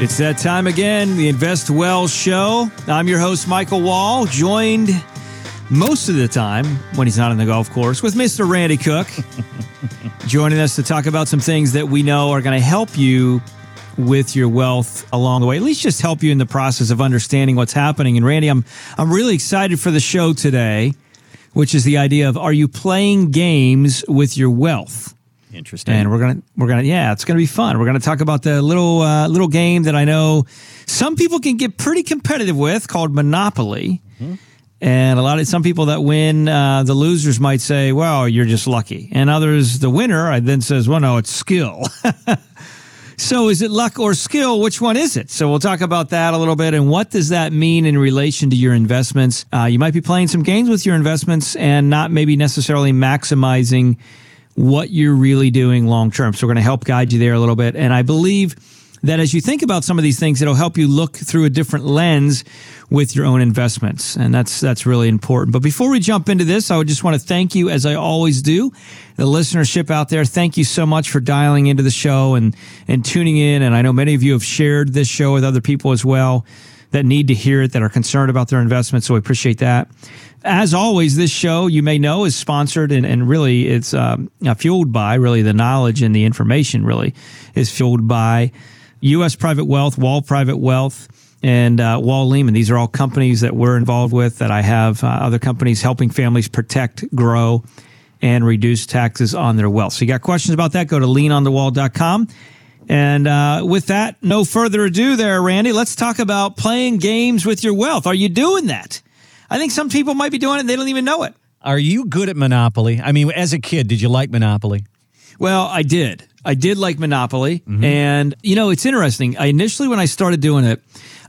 It's that time again, the Invest Well show. I'm your host, Michael Wall, joined most of the time when he's not on the golf course with Mr. Randy Cook, joining us to talk about some things that we know are going to help you with your wealth along the way. At least just help you in the process of understanding what's happening. And Randy, I'm I'm really excited for the show today, which is the idea of are you playing games with your wealth? Interesting. And we're gonna we're gonna yeah, it's gonna be fun. We're gonna talk about the little uh, little game that I know some people can get pretty competitive with called Monopoly. Mm-hmm. And a lot of some people that win, uh, the losers might say, "Well, you're just lucky," and others, the winner, I then says, "Well, no, it's skill." so, is it luck or skill? Which one is it? So, we'll talk about that a little bit, and what does that mean in relation to your investments? Uh, you might be playing some games with your investments and not maybe necessarily maximizing what you're really doing long term. So we're going to help guide you there a little bit. And I believe that as you think about some of these things, it'll help you look through a different lens with your own investments. And that's that's really important. But before we jump into this, I would just want to thank you, as I always do, the listenership out there. Thank you so much for dialing into the show and and tuning in. And I know many of you have shared this show with other people as well that need to hear it, that are concerned about their investments. So we appreciate that. As always, this show, you may know, is sponsored and, and really it's um, fueled by really the knowledge and the information really is fueled by U.S. Private Wealth, Wall Private Wealth, and uh, Wall Lehman. These are all companies that we're involved with that I have uh, other companies helping families protect, grow, and reduce taxes on their wealth. So you got questions about that? Go to leanonthewall.com. And uh, with that, no further ado there, Randy, let's talk about playing games with your wealth. Are you doing that? I think some people might be doing it and they don't even know it. Are you good at Monopoly? I mean, as a kid, did you like Monopoly? Well, I did. I did like Monopoly. Mm-hmm. And, you know, it's interesting. I initially, when I started doing it,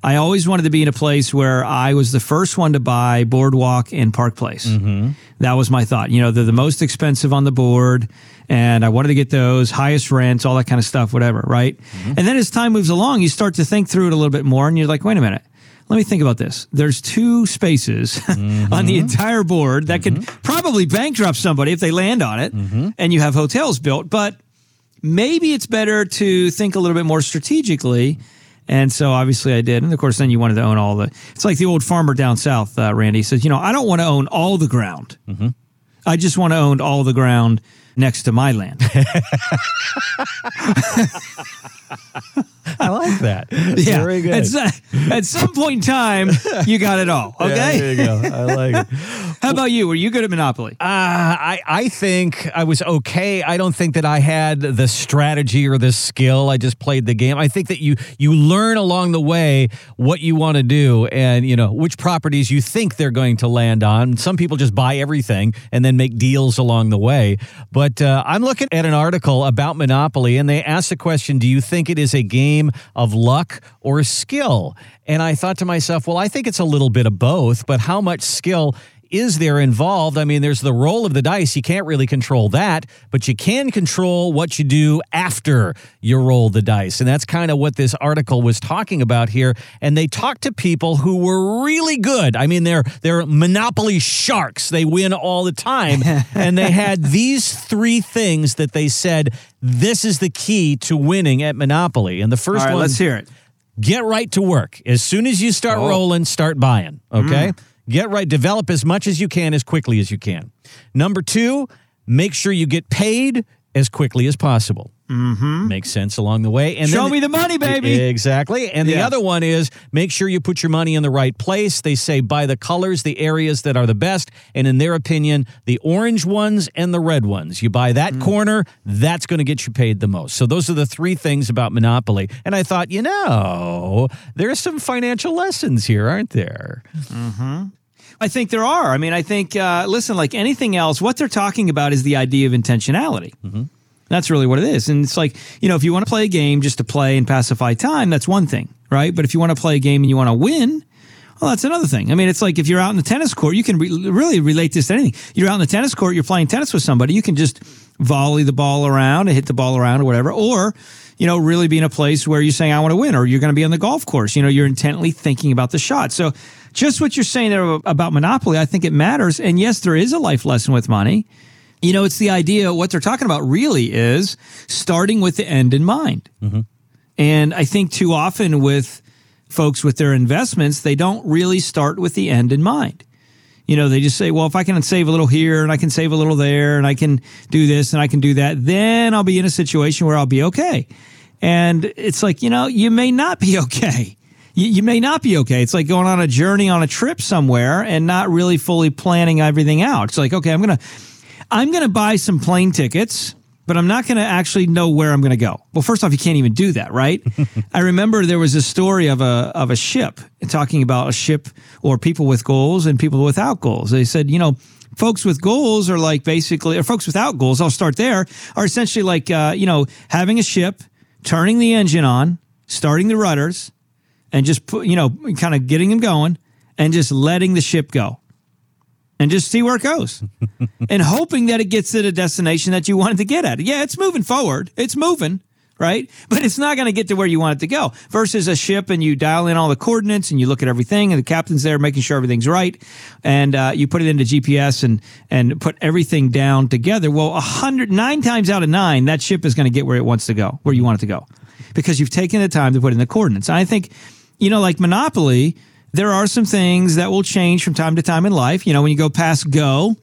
I always wanted to be in a place where I was the first one to buy Boardwalk and Park Place. Mm-hmm. That was my thought. You know, they're the most expensive on the board, and I wanted to get those highest rents, all that kind of stuff, whatever, right? Mm-hmm. And then as time moves along, you start to think through it a little bit more, and you're like, wait a minute. Let me think about this. There's two spaces mm-hmm. on the entire board that could mm-hmm. probably bankrupt somebody if they land on it, mm-hmm. and you have hotels built. But maybe it's better to think a little bit more strategically and so obviously I did. And of course, then you wanted to own all the. It's like the old farmer down south, uh, Randy says, you know, I don't want to own all the ground. Mm-hmm. I just want to own all the ground next to my land. I like that. Yeah. Very good. At, at, some point in time, you got it all. Okay. Yeah, there you go. I like it. How about you? Were you good at Monopoly? Uh, I, I think I was okay. I don't think that I had the strategy or the skill. I just played the game. I think that you you learn along the way what you want to do and you know which properties you think they're going to land on. Some people just buy everything and then make deals along the way. But uh, I'm looking at an article about Monopoly and they ask the question, do you think it is a game of luck or skill? And I thought to myself, well, I think it's a little bit of both, but how much skill is there involved? I mean, there's the roll of the dice. You can't really control that, but you can control what you do after you roll the dice. And that's kind of what this article was talking about here. And they talked to people who were really good. I mean, they're they're monopoly sharks. They win all the time. and they had these three things that they said this is the key to winning at Monopoly. And the first one let's hear it. Get right to work. As soon as you start oh. rolling, start buying. Okay. Mm. Get right, develop as much as you can as quickly as you can. Number two, make sure you get paid as quickly as possible. Mm-hmm. Makes sense along the way. And show me the money, baby. Exactly. And yeah. the other one is make sure you put your money in the right place. They say buy the colors, the areas that are the best, and in their opinion, the orange ones and the red ones. You buy that mm. corner, that's going to get you paid the most. So those are the three things about Monopoly. And I thought, you know, there's some financial lessons here, aren't there? Mm-hmm. I think there are. I mean, I think, uh, listen, like anything else, what they're talking about is the idea of intentionality. Mm-hmm. That's really what it is. And it's like, you know, if you want to play a game just to play and pacify time, that's one thing, right? But if you want to play a game and you want to win, well, that's another thing. I mean, it's like if you're out in the tennis court, you can re- really relate this to anything. You're out in the tennis court, you're playing tennis with somebody, you can just volley the ball around and hit the ball around or whatever. Or, you know, really be in a place where you're saying, I want to win, or you're going to be on the golf course. You know, you're intently thinking about the shot. So, just what you're saying there about Monopoly, I think it matters. And yes, there is a life lesson with money. You know, it's the idea, what they're talking about really is starting with the end in mind. Mm-hmm. And I think too often with folks with their investments, they don't really start with the end in mind. You know, they just say, well, if I can save a little here and I can save a little there and I can do this and I can do that, then I'll be in a situation where I'll be okay. And it's like, you know, you may not be okay. You, you, may not be okay. It's like going on a journey on a trip somewhere and not really fully planning everything out. It's like, okay, I'm going to, I'm going to buy some plane tickets but I'm not going to actually know where I'm going to go. Well, first off, you can't even do that, right? I remember there was a story of a of a ship talking about a ship or people with goals and people without goals. They said, you know, folks with goals are like basically, or folks without goals. I'll start there. Are essentially like uh, you know having a ship, turning the engine on, starting the rudders, and just put you know kind of getting them going, and just letting the ship go and just see where it goes and hoping that it gets to the destination that you wanted to get at. Yeah, it's moving forward. It's moving, right? But it's not going to get to where you want it to go versus a ship and you dial in all the coordinates and you look at everything and the captain's there making sure everything's right. And uh, you put it into GPS and, and put everything down together. Well, a hundred, nine times out of nine, that ship is going to get where it wants to go, where you want it to go because you've taken the time to put in the coordinates. And I think, you know, like Monopoly, there are some things that will change from time to time in life. You know, when you go past go,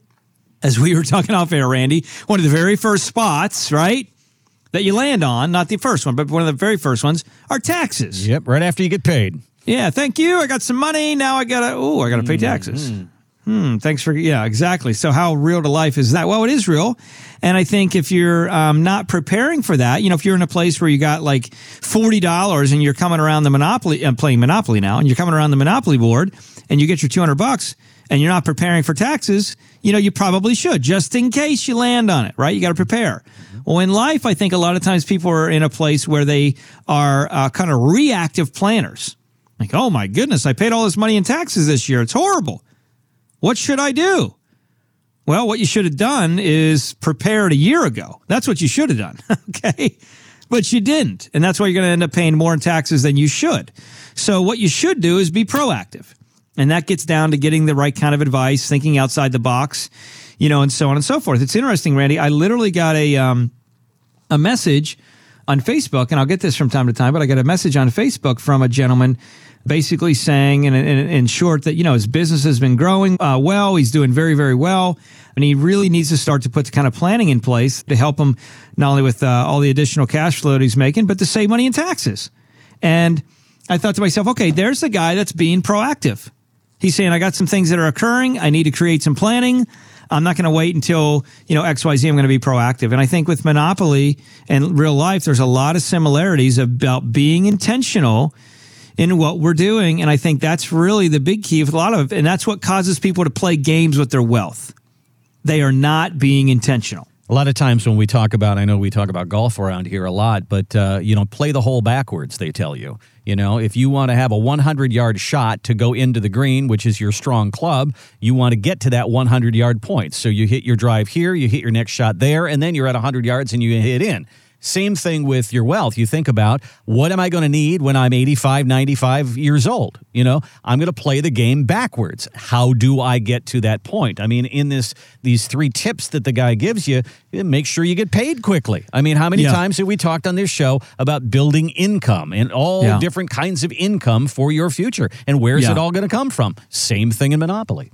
as we were talking off air, Randy, one of the very first spots, right? That you land on, not the first one, but one of the very first ones are taxes. Yep, right after you get paid. Yeah, thank you. I got some money. Now I gotta oh, I gotta pay taxes. Mm-hmm. Hmm, thanks for yeah, exactly. So how real to life is that? Well, it is real, and I think if you're um, not preparing for that, you know, if you're in a place where you got like forty dollars and you're coming around the Monopoly, I'm uh, playing Monopoly now, and you're coming around the Monopoly board, and you get your two hundred bucks, and you're not preparing for taxes, you know, you probably should just in case you land on it, right? You got to prepare. Well, in life, I think a lot of times people are in a place where they are uh, kind of reactive planners. Like, oh my goodness, I paid all this money in taxes this year. It's horrible. What should I do? Well, what you should have done is prepared a year ago. That's what you should have done. okay. But you didn't. And that's why you're going to end up paying more in taxes than you should. So what you should do is be proactive. And that gets down to getting the right kind of advice, thinking outside the box, you know, and so on and so forth. It's interesting, Randy. I literally got a, um, a message on Facebook, and I'll get this from time to time, but I got a message on Facebook from a gentleman basically saying, in, in, in, short, that you know his business has been growing uh, well. He's doing very, very well, and he really needs to start to put the kind of planning in place to help him not only with uh, all the additional cash flow that he's making, but to save money in taxes. And I thought to myself, okay, there's the guy that's being proactive. He's saying, I got some things that are occurring. I need to create some planning. I'm not going to wait until, you know, XYZ. I'm going to be proactive. And I think with Monopoly and real life, there's a lot of similarities about being intentional in what we're doing. And I think that's really the big key with a lot of, and that's what causes people to play games with their wealth. They are not being intentional. A lot of times when we talk about, I know we talk about golf around here a lot, but uh, you know, play the hole backwards. They tell you, you know, if you want to have a 100 yard shot to go into the green, which is your strong club, you want to get to that 100 yard point. So you hit your drive here, you hit your next shot there, and then you're at 100 yards and you hit in. Same thing with your wealth. You think about what am I going to need when I'm 85, 95 years old? You know, I'm going to play the game backwards. How do I get to that point? I mean, in this these three tips that the guy gives you, eh, make sure you get paid quickly. I mean, how many yeah. times have we talked on this show about building income and all yeah. different kinds of income for your future? And where's yeah. it all going to come from? Same thing in Monopoly.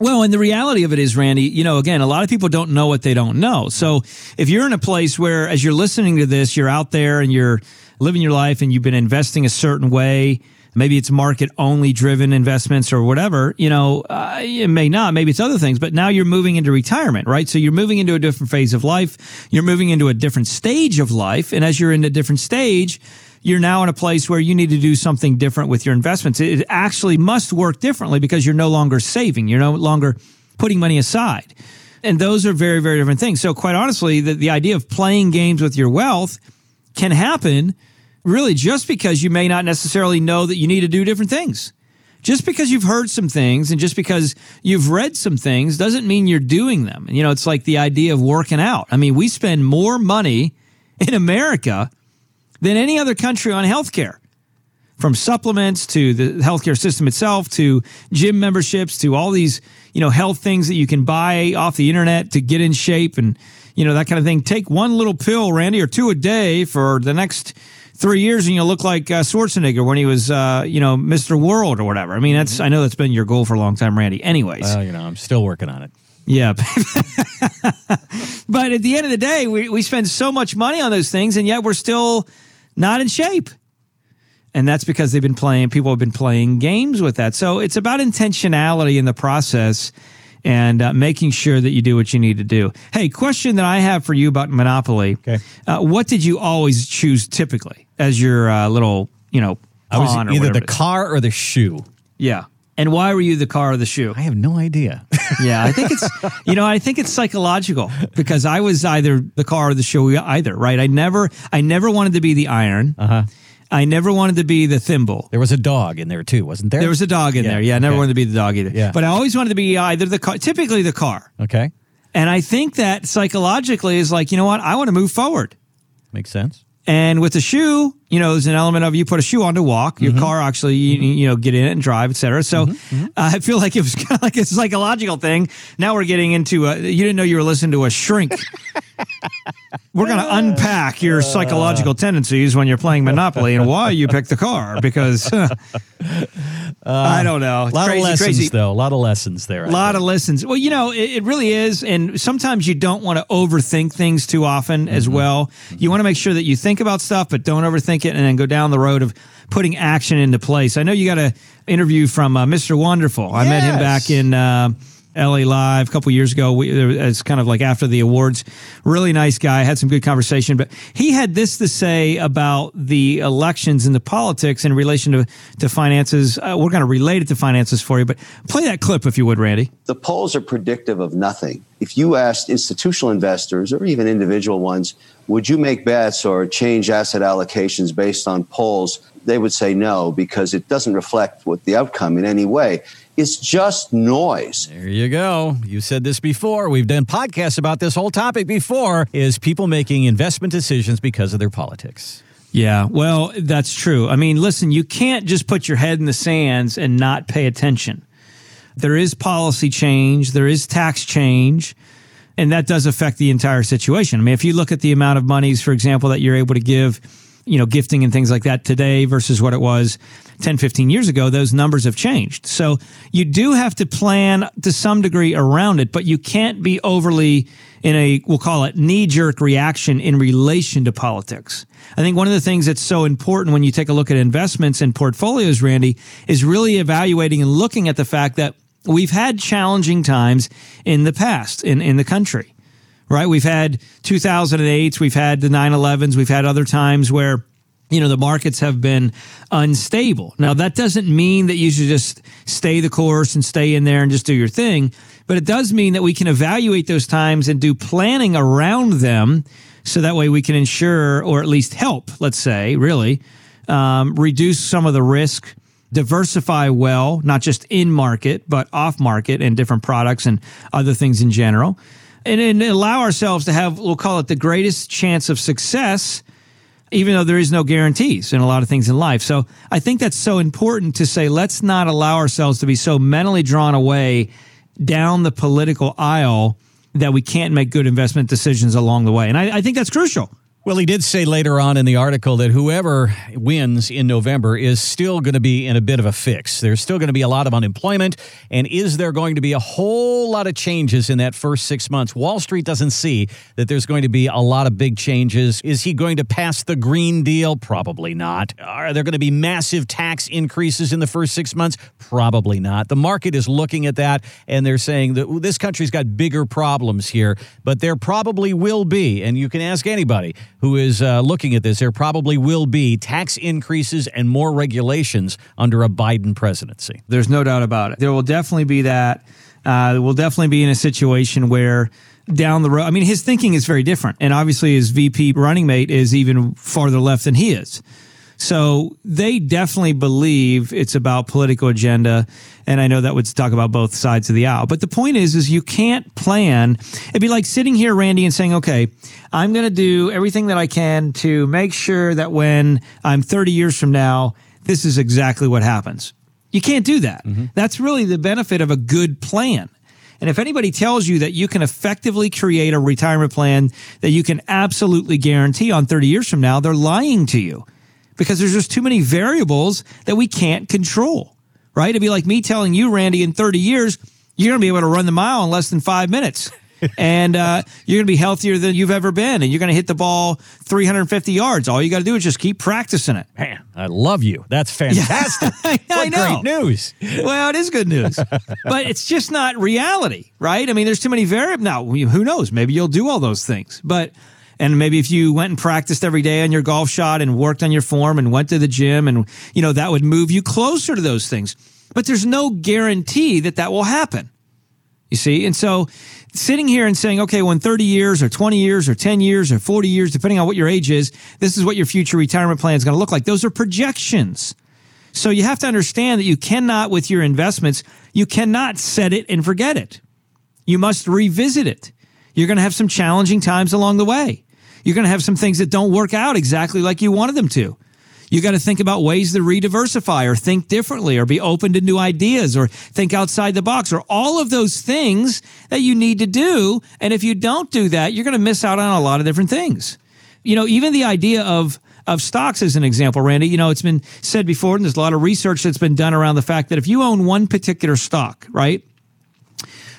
Well, and the reality of it is, Randy, you know, again, a lot of people don't know what they don't know. So if you're in a place where, as you're listening to this, you're out there and you're living your life and you've been investing a certain way, maybe it's market only driven investments or whatever, you know, uh, it may not, maybe it's other things, but now you're moving into retirement, right? So you're moving into a different phase of life. You're moving into a different stage of life. And as you're in a different stage, you're now in a place where you need to do something different with your investments. It actually must work differently because you're no longer saving. You're no longer putting money aside. And those are very, very different things. So quite honestly, the, the idea of playing games with your wealth can happen really just because you may not necessarily know that you need to do different things. Just because you've heard some things and just because you've read some things doesn't mean you're doing them. You know, it's like the idea of working out. I mean, we spend more money in America than any other country on healthcare. From supplements to the healthcare system itself to gym memberships to all these, you know, health things that you can buy off the internet to get in shape and, you know, that kind of thing. Take one little pill, Randy, or two a day for the next three years and you'll look like uh, Schwarzenegger when he was, uh, you know, Mr. World or whatever. I mean, that's I know that's been your goal for a long time, Randy. Anyways, Well, you know, I'm still working on it. yeah. but at the end of the day, we, we spend so much money on those things, and yet we're still not in shape. And that's because they've been playing, people have been playing games with that. So it's about intentionality in the process and uh, making sure that you do what you need to do. Hey, question that I have for you about Monopoly. Okay. Uh, what did you always choose typically as your uh, little, you know, I was either the car or the shoe. Yeah. And why were you the car or the shoe? I have no idea. Yeah, I think it's you know I think it's psychological because I was either the car or the shoe either right. I never I never wanted to be the iron. Uh-huh. I never wanted to be the thimble. There was a dog in there too, wasn't there? There was a dog in Yeah, there. Yeah, I never okay. wanted to be the dog either. Yeah. But I always wanted to be either the car, typically the car. Okay. And I think that psychologically is like you know what I want to move forward. Makes sense. And with the shoe, you know, there's an element of you put a shoe on to walk. Your mm-hmm. car actually, you, you know, get in it and drive, et cetera. So mm-hmm. Mm-hmm. uh, I feel like it was kind of like a psychological thing. Now we're getting into a, you didn't know you were listening to a shrink. We're going to unpack your psychological tendencies when you're playing Monopoly and why you picked the car because I don't know. A lot crazy, of lessons, crazy. though. A lot of lessons there. A lot of lessons. Well, you know, it, it really is. And sometimes you don't want to overthink things too often as Mm-hmm. well. You want to make sure that you think about stuff, but don't overthink it and then go down the road of putting action into place. I know you got an interview from uh, Mr. Wonderful. I met him back in. Uh, LA Live a couple years ago. We, it's kind of like after the awards. Really nice guy. Had some good conversation, but he had this to say about the elections and the politics in relation to to finances. Uh, we're going to relate it to finances for you, but play that clip if you would, Randy. the polls are predictive of nothing. If you asked institutional investors or even individual ones, would you make bets or change asset allocations based on polls? They would say no because it doesn't reflect what the outcome in any way. It's just noise. There you go. You said this before. We've done podcasts about this whole topic before is people making investment decisions because of their politics. Yeah, well, that's true. I mean, listen, you can't just put your head in the sands and not pay attention. There is policy change, there is tax change, and that does affect the entire situation. I mean, if you look at the amount of monies, for example, that you're able to give, you know, gifting and things like that today versus what it was 10, 15 years ago, those numbers have changed. So you do have to plan to some degree around it, but you can't be overly in a, we'll call it knee jerk reaction in relation to politics. I think one of the things that's so important when you take a look at investments and portfolios, Randy, is really evaluating and looking at the fact that we've had challenging times in the past in, in the country, right? We've had 2008s, we've had the 9 11s, we've had other times where you know the markets have been unstable now that doesn't mean that you should just stay the course and stay in there and just do your thing but it does mean that we can evaluate those times and do planning around them so that way we can ensure or at least help let's say really um, reduce some of the risk diversify well not just in market but off market and different products and other things in general and, and allow ourselves to have we'll call it the greatest chance of success even though there is no guarantees in a lot of things in life. So I think that's so important to say, let's not allow ourselves to be so mentally drawn away down the political aisle that we can't make good investment decisions along the way. And I, I think that's crucial. Well, he did say later on in the article that whoever wins in November is still going to be in a bit of a fix. There's still going to be a lot of unemployment. And is there going to be a whole lot of changes in that first six months? Wall Street doesn't see that there's going to be a lot of big changes. Is he going to pass the Green Deal? Probably not. Are there going to be massive tax increases in the first six months? Probably not. The market is looking at that and they're saying that this country's got bigger problems here, but there probably will be. And you can ask anybody who is uh, looking at this, there probably will be tax increases and more regulations under a Biden presidency. There's no doubt about it. There will definitely be that. Uh, we'll definitely be in a situation where down the road, I mean, his thinking is very different. And obviously, his VP running mate is even farther left than he is. So they definitely believe it's about political agenda. And I know that would talk about both sides of the aisle. But the point is, is you can't plan. It'd be like sitting here, Randy, and saying, okay, I'm going to do everything that I can to make sure that when I'm 30 years from now, this is exactly what happens. You can't do that. Mm-hmm. That's really the benefit of a good plan. And if anybody tells you that you can effectively create a retirement plan that you can absolutely guarantee on 30 years from now, they're lying to you. Because there's just too many variables that we can't control, right? It'd be like me telling you, Randy, in 30 years, you're going to be able to run the mile in less than five minutes. and uh, you're going to be healthier than you've ever been, and you're going to hit the ball 350 yards. All you got to do is just keep practicing it. Man, I love you. That's fantastic. I, I know. Great news. Well, it is good news, but it's just not reality, right? I mean, there's too many variables. Now, who knows? Maybe you'll do all those things, but and maybe if you went and practiced every day on your golf shot and worked on your form and went to the gym and you know that would move you closer to those things but there's no guarantee that that will happen you see and so sitting here and saying, okay, well, in 30 years or 20 years or 10 years or 40 years, depending on what your age is, this is what your future retirement plan is going to look like. Those are projections. So you have to understand that you cannot, with your investments, you cannot set it and forget it. You must revisit it. You're going to have some challenging times along the way. You're going to have some things that don't work out exactly like you wanted them to. You got to think about ways to re-diversify or think differently or be open to new ideas or think outside the box or all of those things that you need to do. And if you don't do that, you're going to miss out on a lot of different things. You know, even the idea of of stocks as an example, Randy, you know, it's been said before, and there's a lot of research that's been done around the fact that if you own one particular stock, right?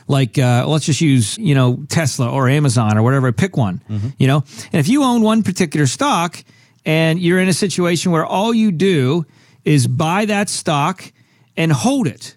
Like, uh, let's just use, you know, Tesla or Amazon or whatever, pick one, mm-hmm. you know, and if you own one particular stock, and you're in a situation where all you do is buy that stock and hold it,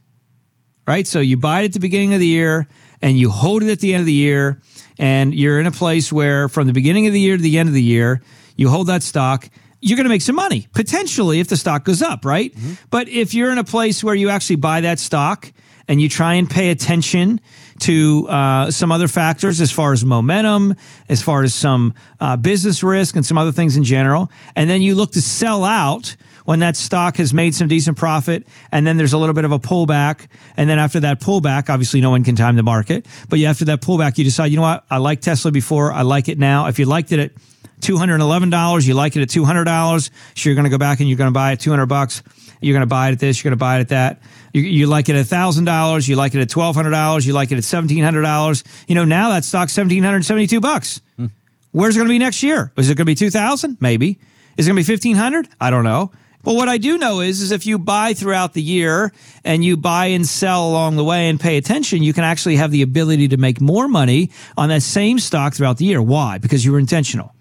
right? So you buy it at the beginning of the year and you hold it at the end of the year. And you're in a place where from the beginning of the year to the end of the year, you hold that stock. You're going to make some money potentially if the stock goes up, right? Mm-hmm. But if you're in a place where you actually buy that stock and you try and pay attention to uh, some other factors as far as momentum, as far as some uh, business risk, and some other things in general. And then you look to sell out when that stock has made some decent profit and then there's a little bit of a pullback. And then after that pullback obviously no one can time the market but after that pullback you decide you know what? I like tesla before. I like it now. If you liked it at $211 you like it at $200 sure you're going to go back and you're going to buy it 200 bucks you're going to buy it at this you're going to buy it at that you, you like it at $1,000. You like it at $1,200. You like it at $1,700. You know, now that stock's 1772 bucks. Hmm. Where's it going to be next year? Is it going to be 2000 Maybe. Is it going to be 1500 I don't know. But what I do know is, is if you buy throughout the year and you buy and sell along the way and pay attention, you can actually have the ability to make more money on that same stock throughout the year. Why? Because you were intentional.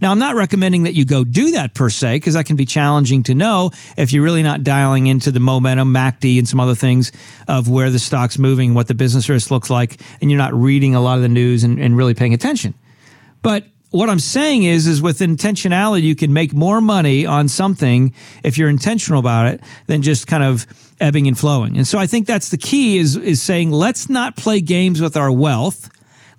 Now, I'm not recommending that you go do that per se, because that can be challenging to know if you're really not dialing into the momentum, MACD, and some other things of where the stock's moving, what the business risk looks like, and you're not reading a lot of the news and, and really paying attention. But what I'm saying is, is with intentionality, you can make more money on something if you're intentional about it than just kind of ebbing and flowing. And so I think that's the key is, is saying, let's not play games with our wealth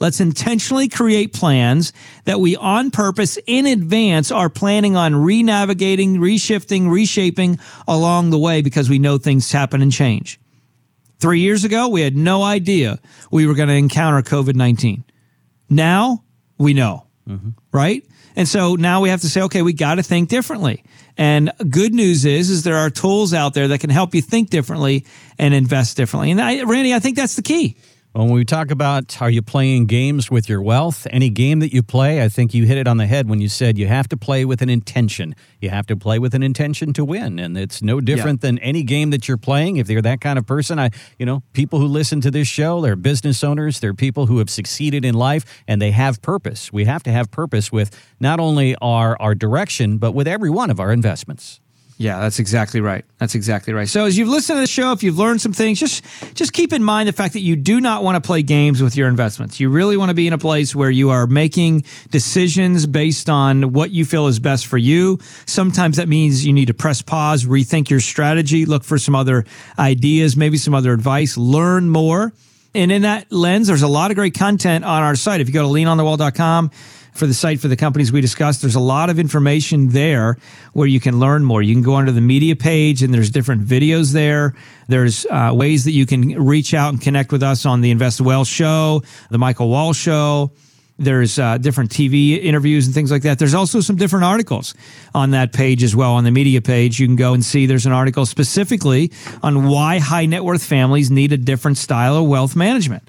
Let's intentionally create plans that we on purpose in advance are planning on renavigating, reshifting, reshaping along the way because we know things happen and change. Three years ago, we had no idea we were going to encounter COVID 19. Now we know, mm-hmm. right? And so now we have to say, okay, we got to think differently. And good news is, is there are tools out there that can help you think differently and invest differently. And I, Randy, I think that's the key. When we talk about are you playing games with your wealth, any game that you play, I think you hit it on the head when you said you have to play with an intention. You have to play with an intention to win, and it's no different yeah. than any game that you're playing. If you're that kind of person, I, you know, people who listen to this show, they're business owners, they're people who have succeeded in life, and they have purpose. We have to have purpose with not only our our direction, but with every one of our investments. Yeah, that's exactly right. That's exactly right. So as you've listened to the show, if you've learned some things, just just keep in mind the fact that you do not want to play games with your investments. You really want to be in a place where you are making decisions based on what you feel is best for you. Sometimes that means you need to press pause, rethink your strategy, look for some other ideas, maybe some other advice, learn more. And in that lens, there's a lot of great content on our site. If you go to leanonthewall.com, for the site for the companies we discussed. There's a lot of information there where you can learn more. You can go under the media page and there's different videos there. There's uh, ways that you can reach out and connect with us on the Invest Well show, the Michael Wall show. There's uh, different TV interviews and things like that. There's also some different articles on that page as well. On the media page, you can go and see there's an article specifically on why high net worth families need a different style of wealth management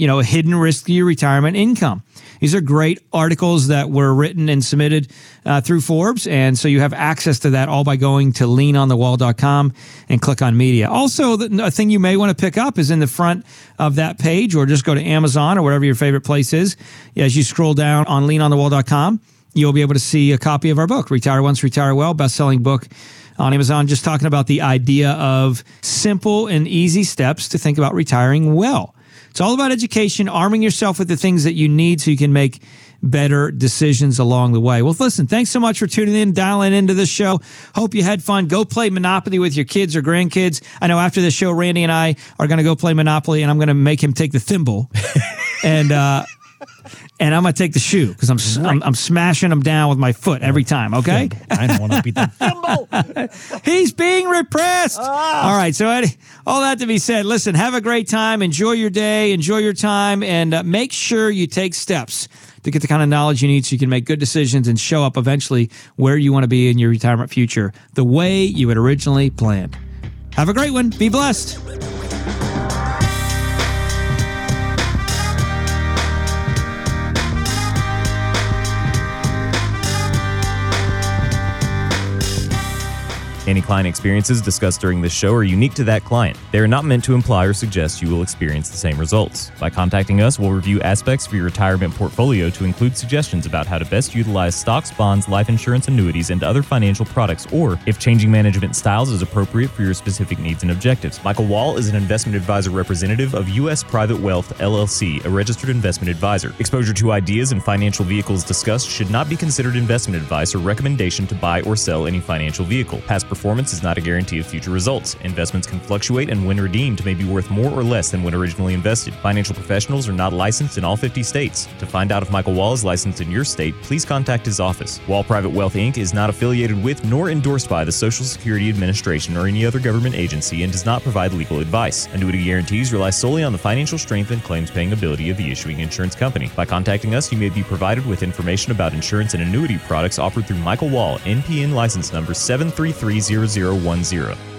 you know, a hidden risk your retirement income. These are great articles that were written and submitted uh, through Forbes. And so you have access to that all by going to leanonthewall.com and click on media. Also, a thing you may want to pick up is in the front of that page, or just go to Amazon or whatever your favorite place is. As you scroll down on leanonthewall.com, you'll be able to see a copy of our book, Retire Once, Retire Well, best selling book on Amazon, just talking about the idea of simple and easy steps to think about retiring well. It's all about education, arming yourself with the things that you need so you can make better decisions along the way. Well, listen, thanks so much for tuning in, dialing into this show. Hope you had fun. Go play Monopoly with your kids or grandkids. I know after this show, Randy and I are going to go play Monopoly and I'm going to make him take the thimble. and, uh, and I'm gonna take the shoe because I'm, I'm, I'm smashing him down with my foot every time. Okay, I don't want to beat the thimble. he's being repressed. Ah. All right, so Eddie, all that to be said, listen, have a great time, enjoy your day, enjoy your time, and uh, make sure you take steps to get the kind of knowledge you need so you can make good decisions and show up eventually where you want to be in your retirement future the way you had originally planned. Have a great one. Be blessed. Any client experiences discussed during this show are unique to that client. They are not meant to imply or suggest you will experience the same results. By contacting us, we'll review aspects of your retirement portfolio to include suggestions about how to best utilize stocks, bonds, life insurance, annuities, and other financial products, or if changing management styles is appropriate for your specific needs and objectives. Michael Wall is an investment advisor representative of U.S. Private Wealth LLC, a registered investment advisor. Exposure to ideas and financial vehicles discussed should not be considered investment advice or recommendation to buy or sell any financial vehicle. Past performance is not a guarantee of future results. Investments can fluctuate and when redeemed may be worth more or less than when originally invested. Financial professionals are not licensed in all 50 states. To find out if Michael Wall is licensed in your state, please contact his office. Wall Private Wealth Inc. is not affiliated with nor endorsed by the Social Security Administration or any other government agency and does not provide legal advice. Annuity guarantees rely solely on the financial strength and claims paying ability of the issuing insurance company. By contacting us, you may be provided with information about insurance and annuity products offered through Michael Wall, NPN license number 733 0010.